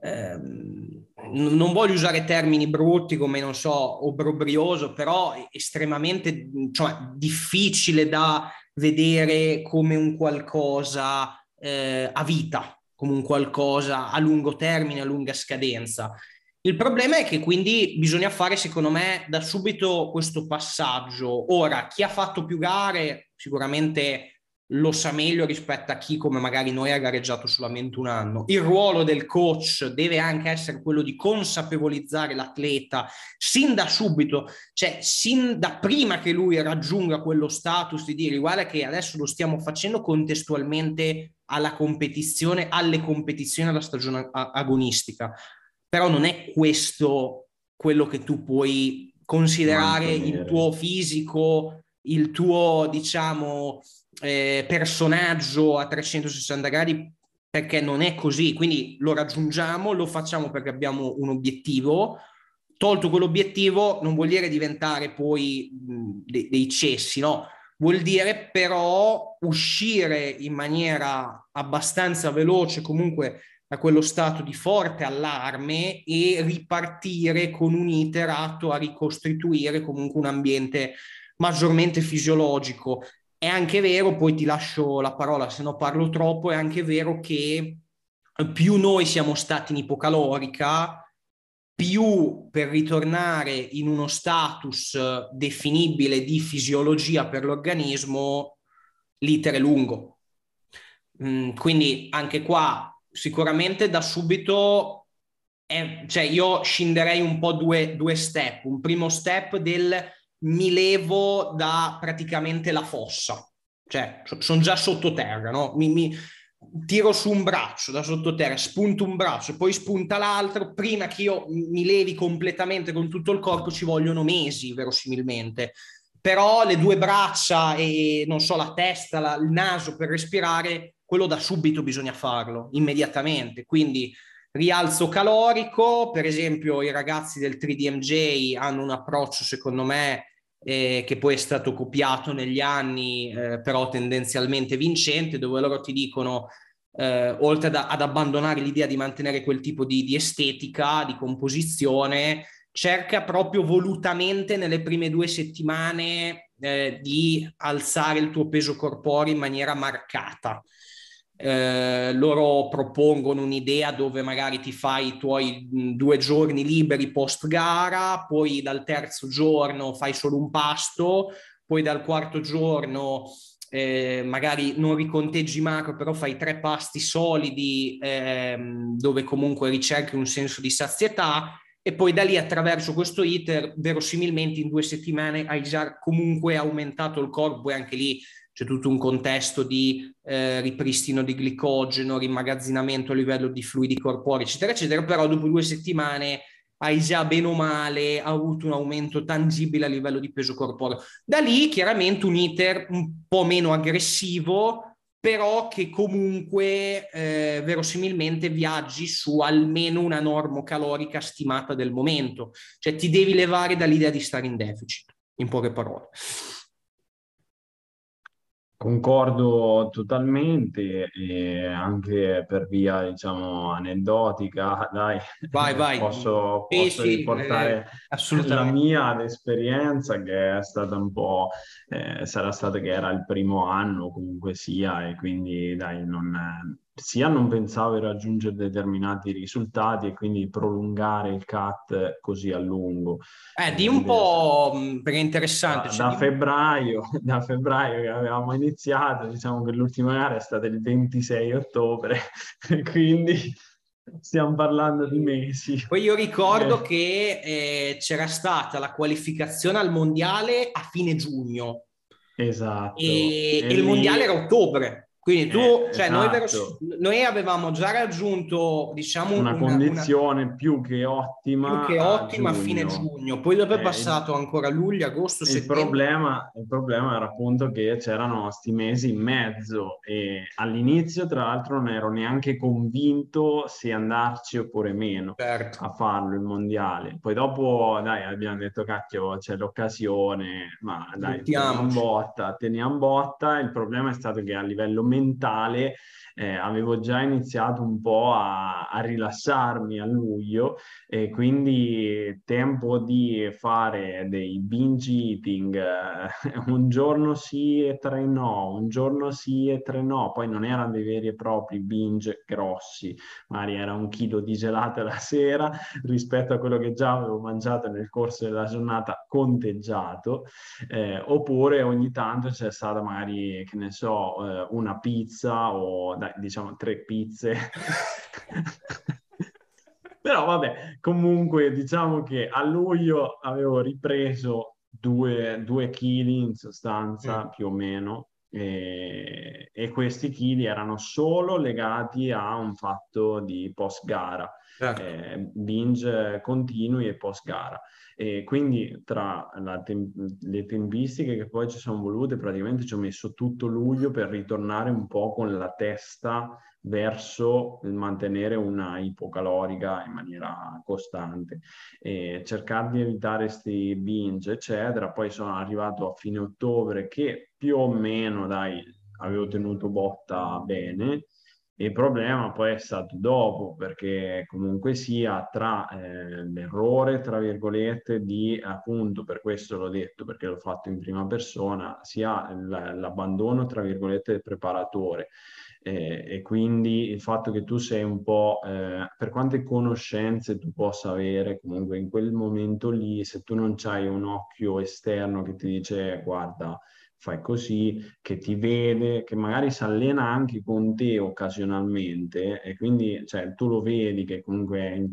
ehm, non voglio usare termini brutti come, non so, obbrobrioso, però estremamente cioè, difficile da vedere come un qualcosa eh, a vita, come un qualcosa a lungo termine, a lunga scadenza. Il problema è che quindi bisogna fare, secondo me, da subito questo passaggio. Ora, chi ha fatto più gare sicuramente lo sa meglio rispetto a chi come magari noi ha gareggiato solamente un anno. Il ruolo del coach deve anche essere quello di consapevolizzare l'atleta sin da subito, cioè sin da prima che lui raggiunga quello status di dire guarda che adesso lo stiamo facendo contestualmente alla competizione, alle competizioni alla stagione agonistica però non è questo quello che tu puoi considerare il tuo fisico, il tuo, diciamo, eh, personaggio a 360 gradi, perché non è così. Quindi lo raggiungiamo, lo facciamo perché abbiamo un obiettivo. Tolto quell'obiettivo non vuol dire diventare poi mh, de- dei cessi, no? Vuol dire però uscire in maniera abbastanza veloce, comunque da quello stato di forte allarme e ripartire con un iter atto a ricostituire comunque un ambiente maggiormente fisiologico. È anche vero, poi ti lascio la parola se no parlo troppo, è anche vero che più noi siamo stati in ipocalorica, più per ritornare in uno status definibile di fisiologia per l'organismo, l'iter è lungo. Mm, quindi anche qua sicuramente da subito, è, cioè io scenderei un po' due, due step. Un primo step del mi levo da praticamente la fossa, cioè sono già sottoterra, no? Mi, mi, tiro su un braccio da sottoterra, spunto un braccio, poi spunta l'altro, prima che io mi levi completamente con tutto il corpo ci vogliono mesi, verosimilmente. Però le due braccia e non so, la testa, la, il naso per respirare quello da subito bisogna farlo, immediatamente. Quindi rialzo calorico, per esempio i ragazzi del 3DMJ hanno un approccio, secondo me, eh, che poi è stato copiato negli anni, eh, però tendenzialmente vincente, dove loro ti dicono, eh, oltre ad, ad, abbandonare l'idea di mantenere quel tipo di, di estetica, di composizione, cerca proprio volutamente nelle prime due settimane eh, di alzare il tuo peso corporeo in maniera marcata. Eh, loro propongono un'idea dove magari ti fai i tuoi due giorni liberi post gara, poi dal terzo giorno fai solo un pasto, poi dal quarto giorno eh, magari non riconteggi macro, però fai tre pasti solidi ehm, dove comunque ricerchi un senso di sazietà e poi da lì attraverso questo iter verosimilmente in due settimane hai già comunque aumentato il corpo e anche lì c'è tutto un contesto di eh, ripristino di glicogeno, rimmagazzinamento a livello di fluidi corporei, eccetera, eccetera, però dopo due settimane hai già bene o male avuto un aumento tangibile a livello di peso corporeo. Da lì chiaramente un iter un po' meno aggressivo, però che comunque eh, verosimilmente viaggi su almeno una norma calorica stimata del momento, cioè ti devi levare dall'idea di stare in deficit, in poche parole. Concordo totalmente e anche per via, diciamo, aneddotica, dai, vai, vai. posso, posso sì, riportare eh, la mia esperienza che è stata un po', eh, sarà stata che era il primo anno comunque sia e quindi dai, non, sia non pensavo di raggiungere determinati risultati e quindi prolungare il cut così a lungo. Eh, di un po' mm, perché è interessante. Da, cioè, da, di... febbraio, da febbraio che avevamo iniziato, diciamo che l'ultima gara è stata il 26 ottobre, quindi stiamo parlando di mesi. Poi io ricordo eh. che eh, c'era stata la qualificazione al mondiale a fine giugno. Esatto. E, e, e il mondiale era ottobre. Quindi tu, eh, cioè esatto. noi, noi, avevamo già raggiunto, diciamo, una, una condizione una, più che ottima, più che ottima a, a fine giugno. Poi dopo è eh, passato ancora luglio, agosto, il Problema, il problema era appunto che c'erano questi mesi in mezzo e all'inizio, tra l'altro, non ero neanche convinto se andarci oppure meno certo. a farlo il mondiale. Poi dopo, dai, abbiamo detto, cacchio, c'è l'occasione, ma dai, teniamo botta, teniamo botta. Il problema è stato che a livello mentale eh, avevo già iniziato un po' a, a, rilassarmi a luglio e quindi tempo di fare dei binge eating, eh, un giorno sì e tre no, un giorno sì e tre no, poi non erano dei veri e propri binge grossi, magari era un chilo di gelato la sera rispetto a quello che già avevo mangiato nel corso della giornata conteggiato, eh, oppure ogni tanto c'è stata magari, che ne so, eh, una pizza o dai, diciamo tre pizze. Però vabbè, comunque diciamo che a luglio avevo ripreso due, due chili in sostanza mm. più o meno e, e questi chili erano solo legati a un fatto di post gara, certo. eh, binge continui e post gara. E quindi tra tem- le tempistiche che poi ci sono volute, praticamente ci ho messo tutto luglio per ritornare un po' con la testa verso il mantenere una ipocalorica in maniera costante e cercare di evitare questi binge, eccetera. Poi sono arrivato a fine ottobre che più o meno, dai, avevo tenuto botta bene il problema poi è stato dopo, perché comunque sia tra eh, l'errore, tra virgolette, di appunto, per questo l'ho detto, perché l'ho fatto in prima persona, sia l'abbandono, tra virgolette, del preparatore. Eh, e quindi il fatto che tu sei un po', eh, per quante conoscenze tu possa avere, comunque in quel momento lì, se tu non hai un occhio esterno che ti dice guarda, fai così, che ti vede, che magari si allena anche con te occasionalmente e quindi cioè, tu lo vedi che comunque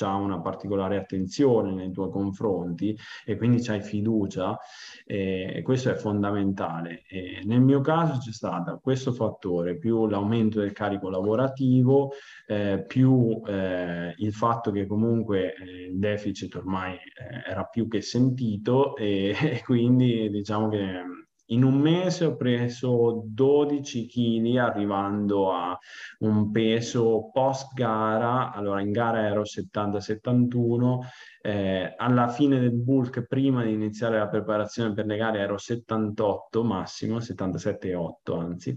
ha una particolare attenzione nei tuoi confronti e quindi c'hai fiducia e questo è fondamentale. E nel mio caso c'è stato questo fattore più l'aumento del carico lavorativo eh, più eh, il fatto che comunque eh, il deficit ormai eh, era più che sentito e, e quindi diciamo che in un mese ho preso 12 kg arrivando a un peso post gara, allora in gara ero 70-71, eh, alla fine del bulk prima di iniziare la preparazione per le gare ero 78 massimo, 77,8 anzi,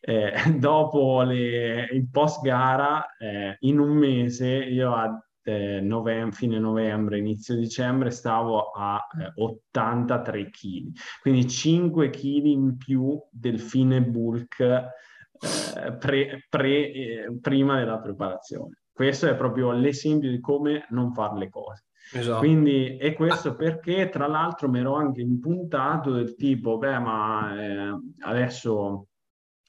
eh, dopo le, il post gara eh, in un mese io a eh, novembre, fine novembre, inizio dicembre, stavo a eh, 83 kg, quindi 5 kg in più del fine bulk eh, pre, pre, eh, prima della preparazione. Questo è proprio l'esempio di come non fare le cose. Esatto. Quindi, e questo perché tra l'altro mi ero anche impuntato del tipo, beh, ma eh, adesso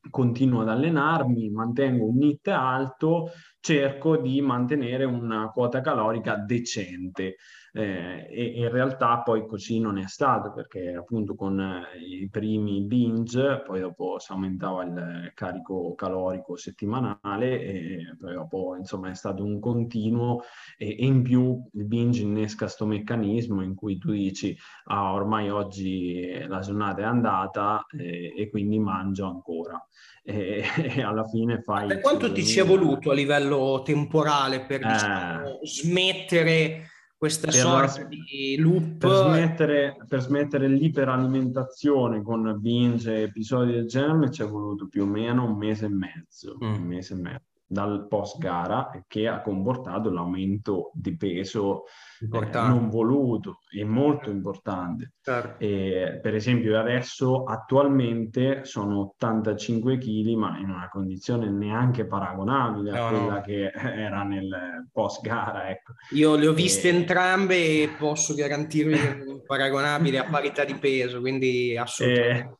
continuo ad allenarmi, mantengo un NIT alto, cerco di mantenere una quota calorica decente. Eh, e in realtà poi così non è stato perché appunto con eh, i primi binge poi dopo si aumentava il carico calorico settimanale e poi dopo insomma è stato un continuo e, e in più il binge innesca questo meccanismo in cui tu dici ah ormai oggi la giornata è andata eh, e quindi mangio ancora. E, e alla fine fai... Per quanto ti sia voluto a livello temporale per eh, diciamo, smettere questa sorta la, di loop? Per smettere, per smettere l'iperalimentazione con binge e episodi del genere ci è voluto più o meno un mese e mezzo. Mm. Un mese e mezzo. Dal post gara che ha comportato l'aumento di peso eh, non voluto e molto importante. Certo. E, per esempio adesso attualmente sono 85 kg ma in una condizione neanche paragonabile no, a quella no. che era nel post gara. Ecco. Io le ho viste e... entrambe e posso garantirvi paragonabile a parità di peso, quindi assolutamente. E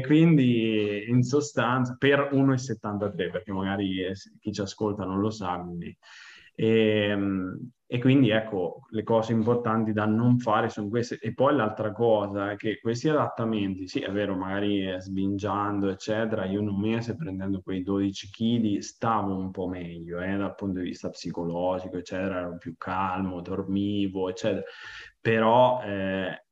quindi in sostanza per 1,73, perché magari eh, chi ci ascolta non lo sa, quindi. E, ehm, e, quindi ecco, le cose importanti da non fare sono queste. E poi l'altra cosa è che questi adattamenti, sì, è vero, magari sbingiando, eccetera, io in un mese prendendo quei 12 kg stavo un po' meglio, eh, dal punto di vista psicologico, eccetera, ero più calmo, dormivo, eccetera. Però eh,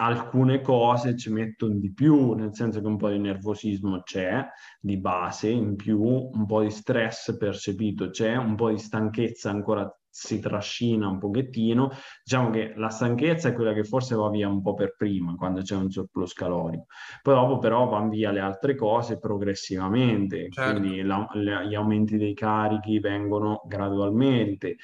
alcune cose ci mettono di più, nel senso che un po' di nervosismo c'è di base, in più un po' di stress percepito c'è, un po' di stanchezza ancora si trascina un pochettino. Diciamo che la stanchezza è quella che forse va via un po' per prima, quando c'è un surplus calorico. Poi dopo però vanno via le altre cose progressivamente, certo. quindi la, le, gli aumenti dei carichi vengono gradualmente.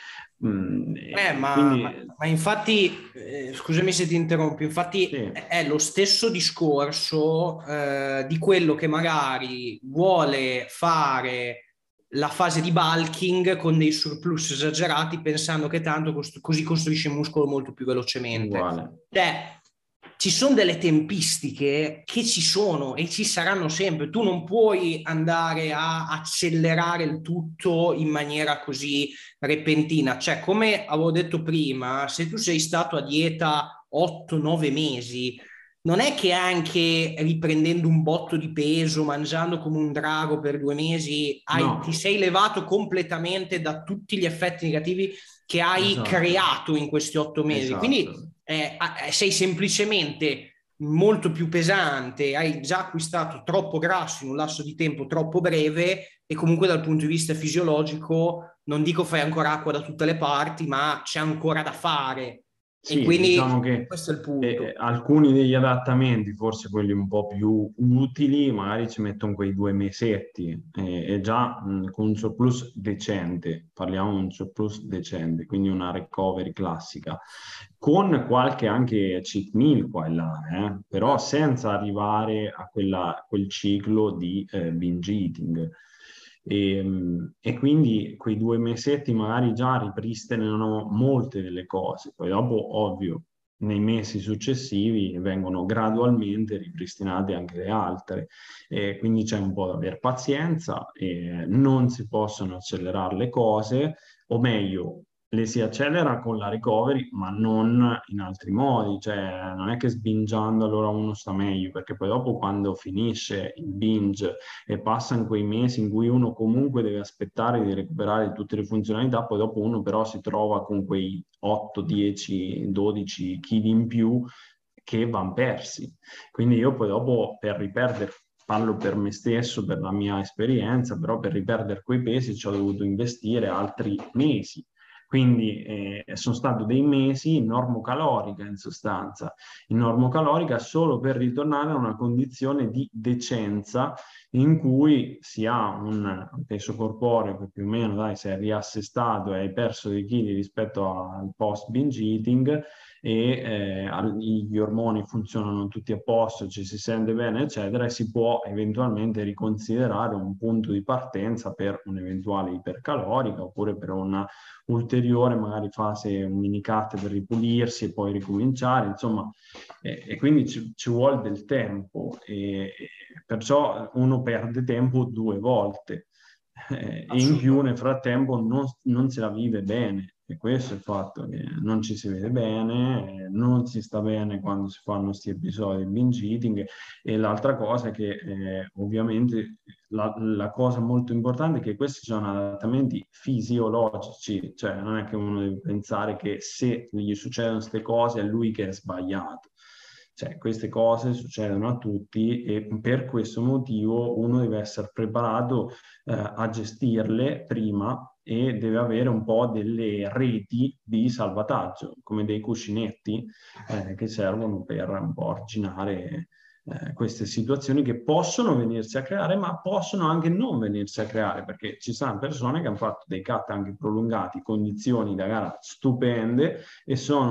Mm, eh, ma, quindi... ma, ma, infatti, eh, scusami se ti interrompo, infatti sì. è lo stesso discorso eh, di quello che magari vuole fare la fase di bulking con dei surplus esagerati pensando che tanto cost- così costruisce muscolo molto più velocemente. Cioè, ci sono delle tempistiche che ci sono e ci saranno sempre. Tu non puoi andare a accelerare il tutto in maniera così repentina. Cioè, come avevo detto prima, se tu sei stato a dieta 8-9 mesi, non è che anche riprendendo un botto di peso, mangiando come un drago per due mesi, hai, no. ti sei levato completamente da tutti gli effetti negativi che hai esatto. creato in questi otto mesi. Esatto. Quindi eh, sei semplicemente molto più pesante, hai già acquistato troppo grasso in un lasso di tempo troppo breve e comunque dal punto di vista fisiologico non dico fai ancora acqua da tutte le parti, ma c'è ancora da fare sì, quindi diciamo che questo è il punto. Eh, alcuni degli adattamenti, forse quelli un po' più utili, magari ci mettono quei due mesetti eh, e già mh, con un surplus decente, parliamo di un surplus decente, quindi una recovery classica, con qualche anche cheat meal qua e là, eh, però senza arrivare a quella, quel ciclo di eh, binge eating. E, ehm, e, quindi quei due mesetti magari già ripristinano molte delle cose, poi dopo ovvio nei mesi successivi vengono gradualmente ripristinate anche le altre, e quindi c'è un po' da avere pazienza, non si possono accelerare le cose, o meglio, le si accelera con la recovery, ma non in altri modi, cioè non è che sbingiando allora uno sta meglio, perché poi dopo quando finisce il binge e passano quei mesi in cui uno comunque deve aspettare di recuperare tutte le funzionalità, poi dopo uno però si trova con quei 8, 10, 12 kg in più che vanno persi. Quindi io poi dopo per riperdere parlo per me stesso, per la mia esperienza, però per riperdere quei pesi ci ho dovuto investire altri mesi quindi eh, sono stati dei mesi in normocalorica in sostanza, in normocalorica solo per ritornare a una condizione di decenza in cui si ha un peso corporeo che più o meno dai, si è riassestato e hai perso dei chili rispetto al post binge eating e eh, gli ormoni funzionano tutti a posto, ci si sente bene, eccetera, e si può eventualmente riconsiderare un punto di partenza per un'eventuale ipercalorica oppure per una ulteriore magari fase, un mini cut per ripulirsi e poi ricominciare, insomma, eh, e quindi ci, ci, vuole del tempo e, e perciò uno perde tempo due volte. Eh, e in più nel frattempo non, non se la vive bene e questo è il fatto che non ci si vede bene, non si sta bene quando si fanno questi episodi di binge eating e l'altra cosa è che eh, ovviamente la, la, cosa molto importante è che questi sono adattamenti fisiologici, cioè non è che uno deve pensare che se gli succedono queste cose è lui che è sbagliato. Cioè, queste cose succedono a tutti e per questo motivo uno deve essere preparato eh, a gestirle prima e deve avere un po' delle reti di salvataggio, come dei cuscinetti eh, che servono per un po' arginare eh, queste situazioni che possono venirsi a creare, ma possono anche non venirsi a creare, perché ci sono persone che hanno fatto dei cut anche prolungati, condizioni da gara stupende e sono